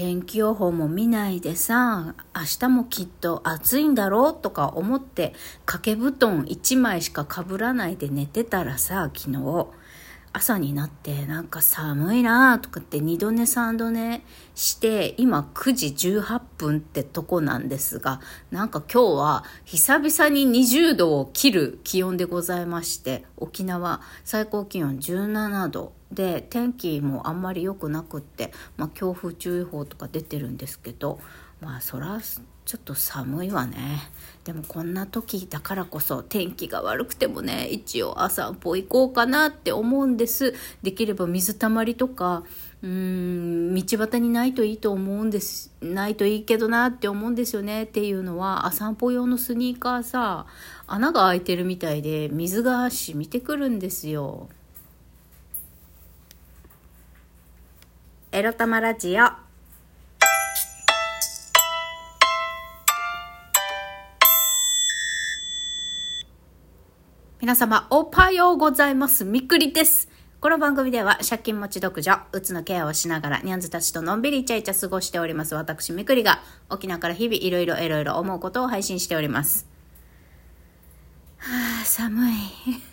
天気予報も見ないでさ、明日もきっと暑いんだろうとか思って掛け布団1枚しかかぶらないで寝てたらさ、昨日。朝になってなんか寒いなとかって二度寝三度寝して今9時18分ってとこなんですがなんか今日は久々に20度を切る気温でございまして沖縄最高気温17度で天気もあんまり良くなくって、まあ、強風注意報とか出てるんですけどまあそらちょっと寒いわね。でもこんな時だからこそ天気が悪くてもね一応朝散歩行こうかなって思うんです。できれば水たまりとかうーん道端にないといいと思うんです。ないといいけどなって思うんですよね。っていうのはあ散歩用のスニーカーさ穴が開いてるみたいで水が染みてくるんですよ。エロ玉ラジオ皆様、おはようございます。みくりです。この番組では、借金持ち独女、うつのケアをしながら、ニャンズたちとのんびりイチャイチャ過ごしております。私、みくりが、沖縄から日々いろいろいろいろ思うことを配信しております。はあ、寒い。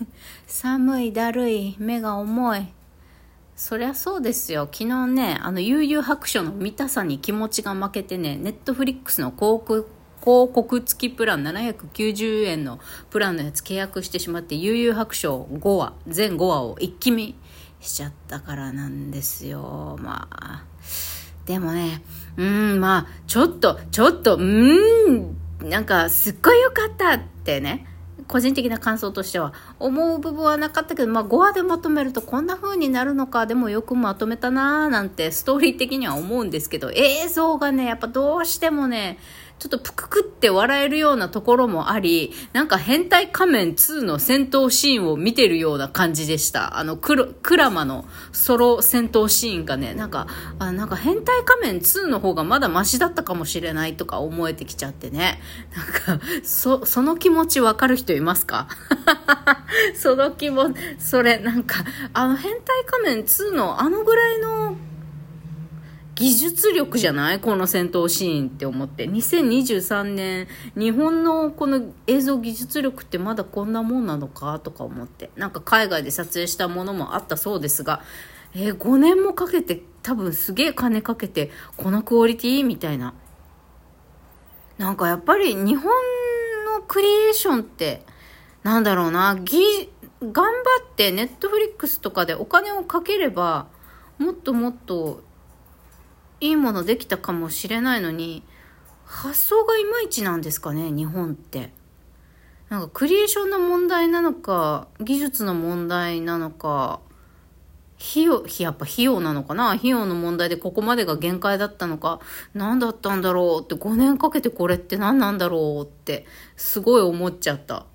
寒い、だるい、目が重い。そりゃそうですよ。昨日ね、あの、悠々白書の見たさに気持ちが負けてね、ネットフリックスの広告広告付きプラン790円のプランのやつ契約してしまって悠々白書5話全5話を一気見しちゃったからなんですよまあでもねうんまあちょっとちょっとうーんなんかすっごい良かったってね個人的な感想としては思う部分はなかったけど、まあ、5話でまとめるとこんな風になるのかでもよくまとめたなーなんてストーリー的には思うんですけど映像がねやっぱどうしてもねちょっとプククって笑えるようなところもあり、なんか変態仮面2の戦闘シーンを見てるような感じでした。あの、ククラマのソロ戦闘シーンがね、なんか、あなんか変態仮面2の方がまだマシだったかもしれないとか思えてきちゃってね。なんか、そ、その気持ちわかる人いますか？その気持ち、それなんか、あの変態仮面2のあのぐらいの技術力じゃない？この戦闘シーンって思って。2023年、日本のこの映像技術力ってまだこんなもんなのかとか思って。なんか海外で撮影したものもあったそうですが、えー、5年もかけて、多分すげえ金かけて、このクオリティみたいな。なんかやっぱり日本のクリエーションって、なんだろうな、ぎ、頑張ってネットフリックスとかでお金をかければ、もっともっといいものできたかもしれないのに発想がいまいちなんですかね日本って。なんかクリエーションの問題なのか技術の問題なのか費用やっぱ費用なのかな費用の問題でここまでが限界だったのか何だったんだろうって5年かけてこれって何なんだろうってすごい思っちゃった、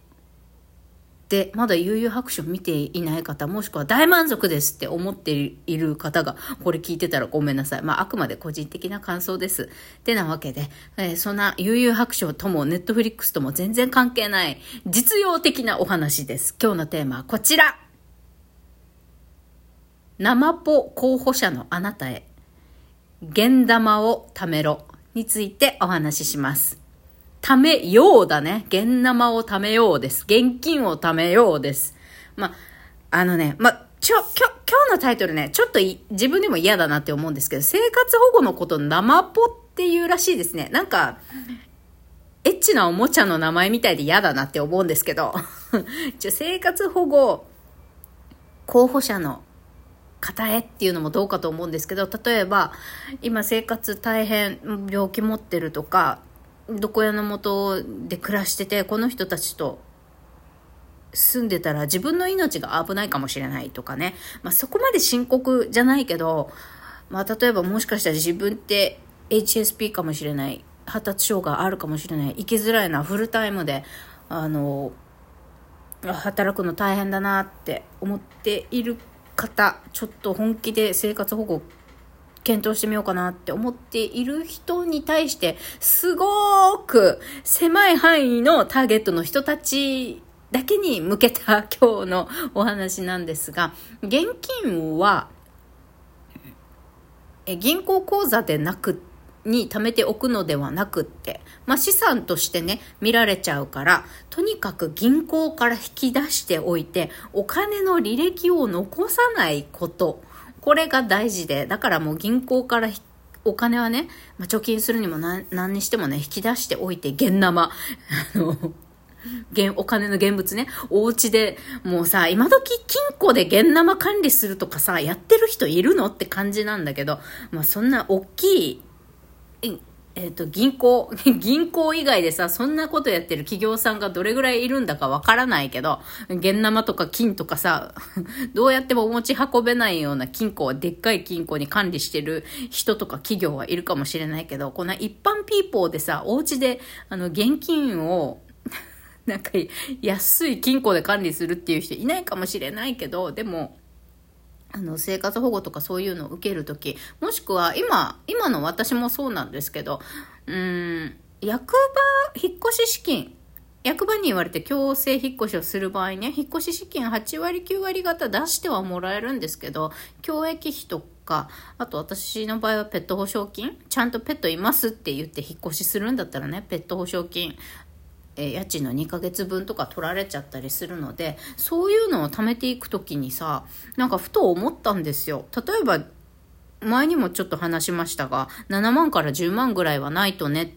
まだ悠々白書見ていない方、もしくは大満足ですって思っている方が、これ聞いてたらごめんなさい。まあ、あくまで個人的な感想です。ってなわけで、えー、そんな悠々白書ともネットフリックスとも全然関係ない実用的なお話です。今日のテーマはこちら。生ポ候補者のあなたへ、現玉を貯めろについてお話しします。貯めようだね。現生を貯めようです。現金を貯めようです。まあ、のね、まちょ、今日、今日のタイトルね、ちょっと自分でも嫌だなって思うんですけど、生活保護のこと生ポっていうらしいですね。なんか、エッチなおもちゃの名前みたいで嫌だなって思うんですけど、ちょ生活保護候補者の方へっていうのもどうかと思うんですけど、例えば、今生活大変病気持ってるとか、床屋の元で暮らしててこの人たちと住んでたら自分の命が危ないかもしれないとかね、まあ、そこまで深刻じゃないけど、まあ、例えばもしかしたら自分って HSP かもしれない。発達障害あるかもしれない。生きづらいなフルタイムで。あの働くの大変だなって思っている方ちょっと本気で生活保護検討してみようかなって思っている人に対して、すごく狭い範囲のターゲットの人たちだけに向けた今日のお話なんですが、現金は、え銀行口座でなくに貯めておくのではなくって、まあ、資産としてね見られちゃうからとにかく銀行から引き出しておいてお金の履歴を残さないことこれが大事でだからもう銀行からお金はね、まあ、貯金するにも何にしてもね引き出しておいて現生。あの現、お金の現物ね、お家で、もうさ、今時金庫で現生管理するとかさ、やってる人いるの？って感じなんだけど、まあそんな大きい、えっ、ー、と、銀行、銀行以外でさ、そんなことやってる企業さんがどれぐらいいるんだかわからないけど、現生とか金とかさ、どうやっても持ち運べないような金庫はでっかい金庫に管理してる人とか企業はいるかもしれないけど、こんな一般ピーポーでさ、お家で、あの、現金を なんか安い金庫で管理するっていう人いないかもしれないけど、でも、あの、生活保護とかそういうのを受けるとき、もしくは今、今の私もそうなんですけど、うーん、役場引っ越し資金、役場に言われて強制引っ越しをする場合ね、引っ越し資金8割9割方出してはもらえるんですけど、教育費とか、あと私の場合はペット保証金、ちゃんとペットいますって言って引っ越しするんだったらね、ペット保証金、え家賃の2ヶ月分とか取られちゃったりするのでそういうのを貯めていく時にさなんかふと思ったんですよ。例えば前にもちょっと話しましたが7万から10万ぐらいはないとねっ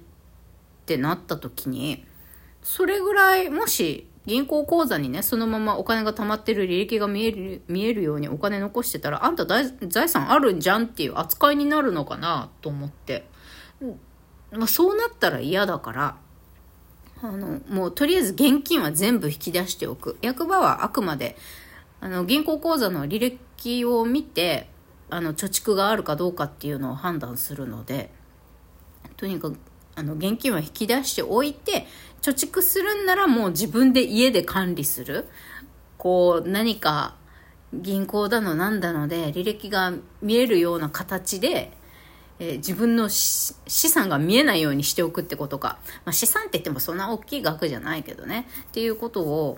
てなった時にそれぐらいもし銀行口座にねそのままお金が貯まってる履歴が見える見えるようにお金残してたらあんた財産あるんじゃんっていう扱いになるのかなと思って、まあ、そうなったら嫌だからあの、もうとりあえず現金は全部引き出しておく。役場はあくまで、あの、銀行口座の履歴を見て、あの、貯蓄があるかどうかっていうのを判断するので、とにかく、あの、現金は引き出しておいて、貯蓄するんならもう自分で家で管理する。こう、何か、銀行だのなんだので、履歴が見えるような形で、えー、自分の資産が見えないようにしておくってことか。まあ、資産って言ってもそんな大きい額じゃないけどね。っていうことを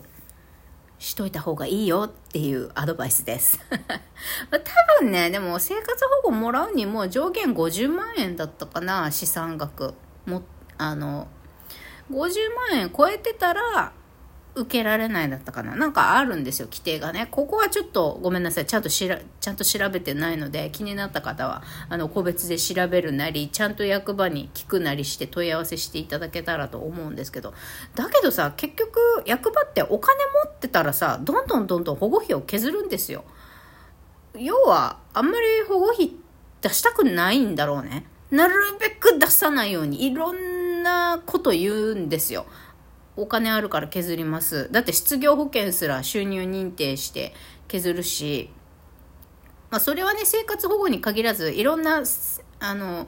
しといた方がいいよっていうアドバイスです。多分ね、でも生活保護もらうにも上限50万円だったかな、資産額。も、あの、50万円超えてたら、受けられないだったかな。なんかあるんですよ規定がね。ここはちょっとごめんなさいちゃんとしらちゃんと調べてないので気になった方はあの個別で調べるなりちゃんと役場に聞くなりして問い合わせしていただけたらと思うんですけど。だけどさ結局役場ってお金持ってたらさどんどんどんどん保護費を削るんですよ。要はあんまり保護費出したくないんだろうね。なるべく出さないようにいろんなこと言うんですよ。お金あるから削ります。だって失業保険すら収入認定して削るし、まあそれはね、生活保護に限らず、いろんな、あの、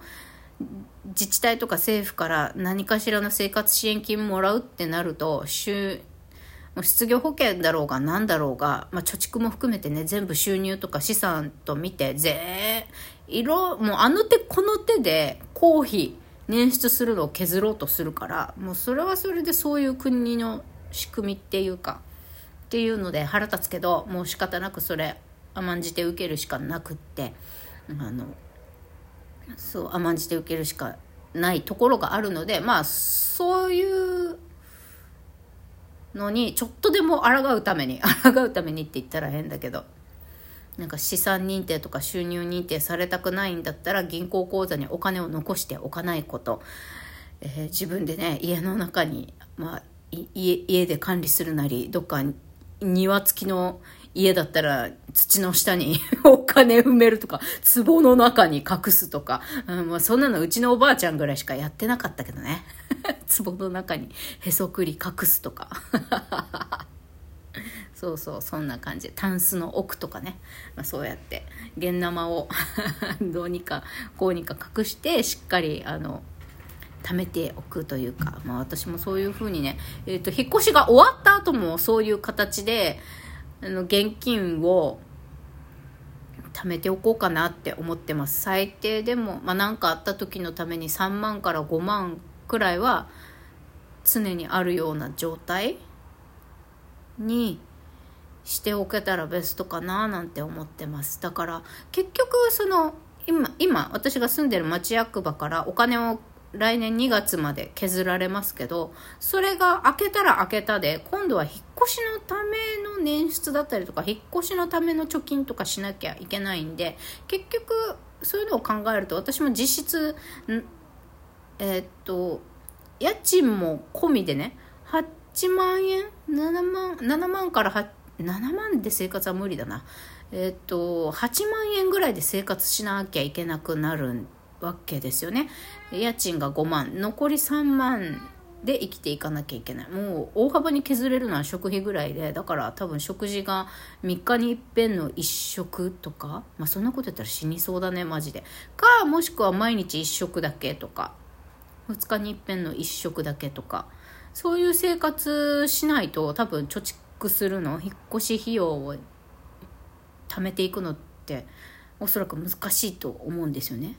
自治体とか政府から何かしらの生活支援金もらうってなると、収、失業保険だろうが何だろうが、まあ、貯蓄も含めてね、全部収入とか資産と見て、ぜいろ、もうあの手この手で公費、捻出するのを削ろうとするからもうそれはそれでそういう国の仕組みっていうかっていうので腹立つけどもう仕方なくそれ甘んじて受けるしかなくってあのそう甘んじて受けるしかないところがあるのでまあそういうのにちょっとでも抗うために 抗うためにって言ったら変だけどなんか資産認定とか収入認定されたくないんだったら銀行口座にお金を残しておかないこと、えー、自分でね家の中に、まあ、家家で管理するなりどっか庭付きの家だったら土の下に お金埋めるとか壺の中に隠すとか、うんまあ、そんなのうちのおばあちゃんぐらいしかやってなかったけどね。壺の中にへそくり隠すとか。そうそうそんな感じ。タンスの奥とかね、まあ、そうやって。現生を どうにかこうにか隠してしっかりあの貯めておくというか、まあ、私もそういうふうにね、えーと、引っ越しが終わった後もそういう形であの現金を貯めておこうかなって思ってます。最低でも何、まあ、かあった時のために3万から5万くらいは常にあるような状態にしておけたらベストかななんて思ってますだから結局その今、今、私が住んでる町役場からお金を来年2月まで削られますけど、それが開けたら開けたで、今度は引っ越しのための捻出だったりとか、引っ越しのための貯金とかしなきゃいけないんで、結局、そういうのを考えると、私も実質、えー、っと、家賃も込みでね、8万円 ?7 万、7万から8、7万で生活は無理だな。えっ、と、8万円ぐらいで生活しなきゃいけなくなるわけですよね。家賃が5万、残り3万で生きていかなきゃいけない。もう大幅に削れるのは食費ぐらいで、だから多分食事が3日に一遍の1食とか、まあそんなこと言ったら死にそうだね、マジで。か、もしくは毎日1食だけとか、2日に一遍の1食だけとか、そういう生活しないと多分貯蓄するの、引っ越し費用を貯めていくのっておそらく難しいと思うんですよね。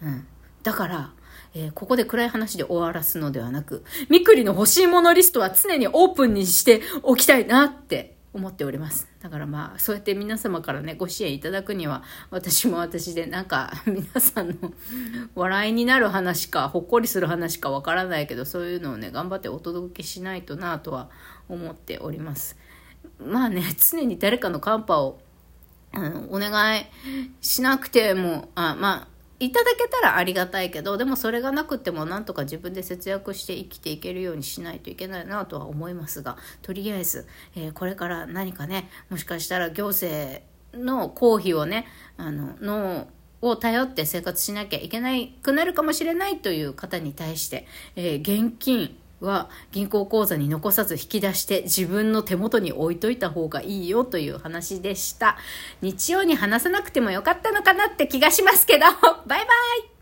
うん。だから、えー、ここで暗い話で終わらすのではなく、みくりの欲しいものリストは常にオープンにしておきたいなって思っております。だからまあ、そうやって皆様からね、ご支援いただくには、私も私でなんか、皆さんの 笑いになる話か、ほっこりする話かわからないけど、そういうのをね、頑張ってお届けしないとなとは思っております。まあね、常に誰かのカンパをうん、お願いしなくても、あ、まあ、いただけたらありがたいけど、でもそれがなくてもなんとか自分で節約して生きていけるようにしないといけないなとは思いますが、とりあえず、えー、これから何かね、もしかしたら行政の公費をね、あの、の、を頼って生活しなきゃいけないくなるかもしれないという方に対して、えー、現金、は銀行口座に残さず引き出して自分の手元に置いといた方がいいよという話でした。日曜に話さなくてもよかったのかなって気がしますけど、バイバイ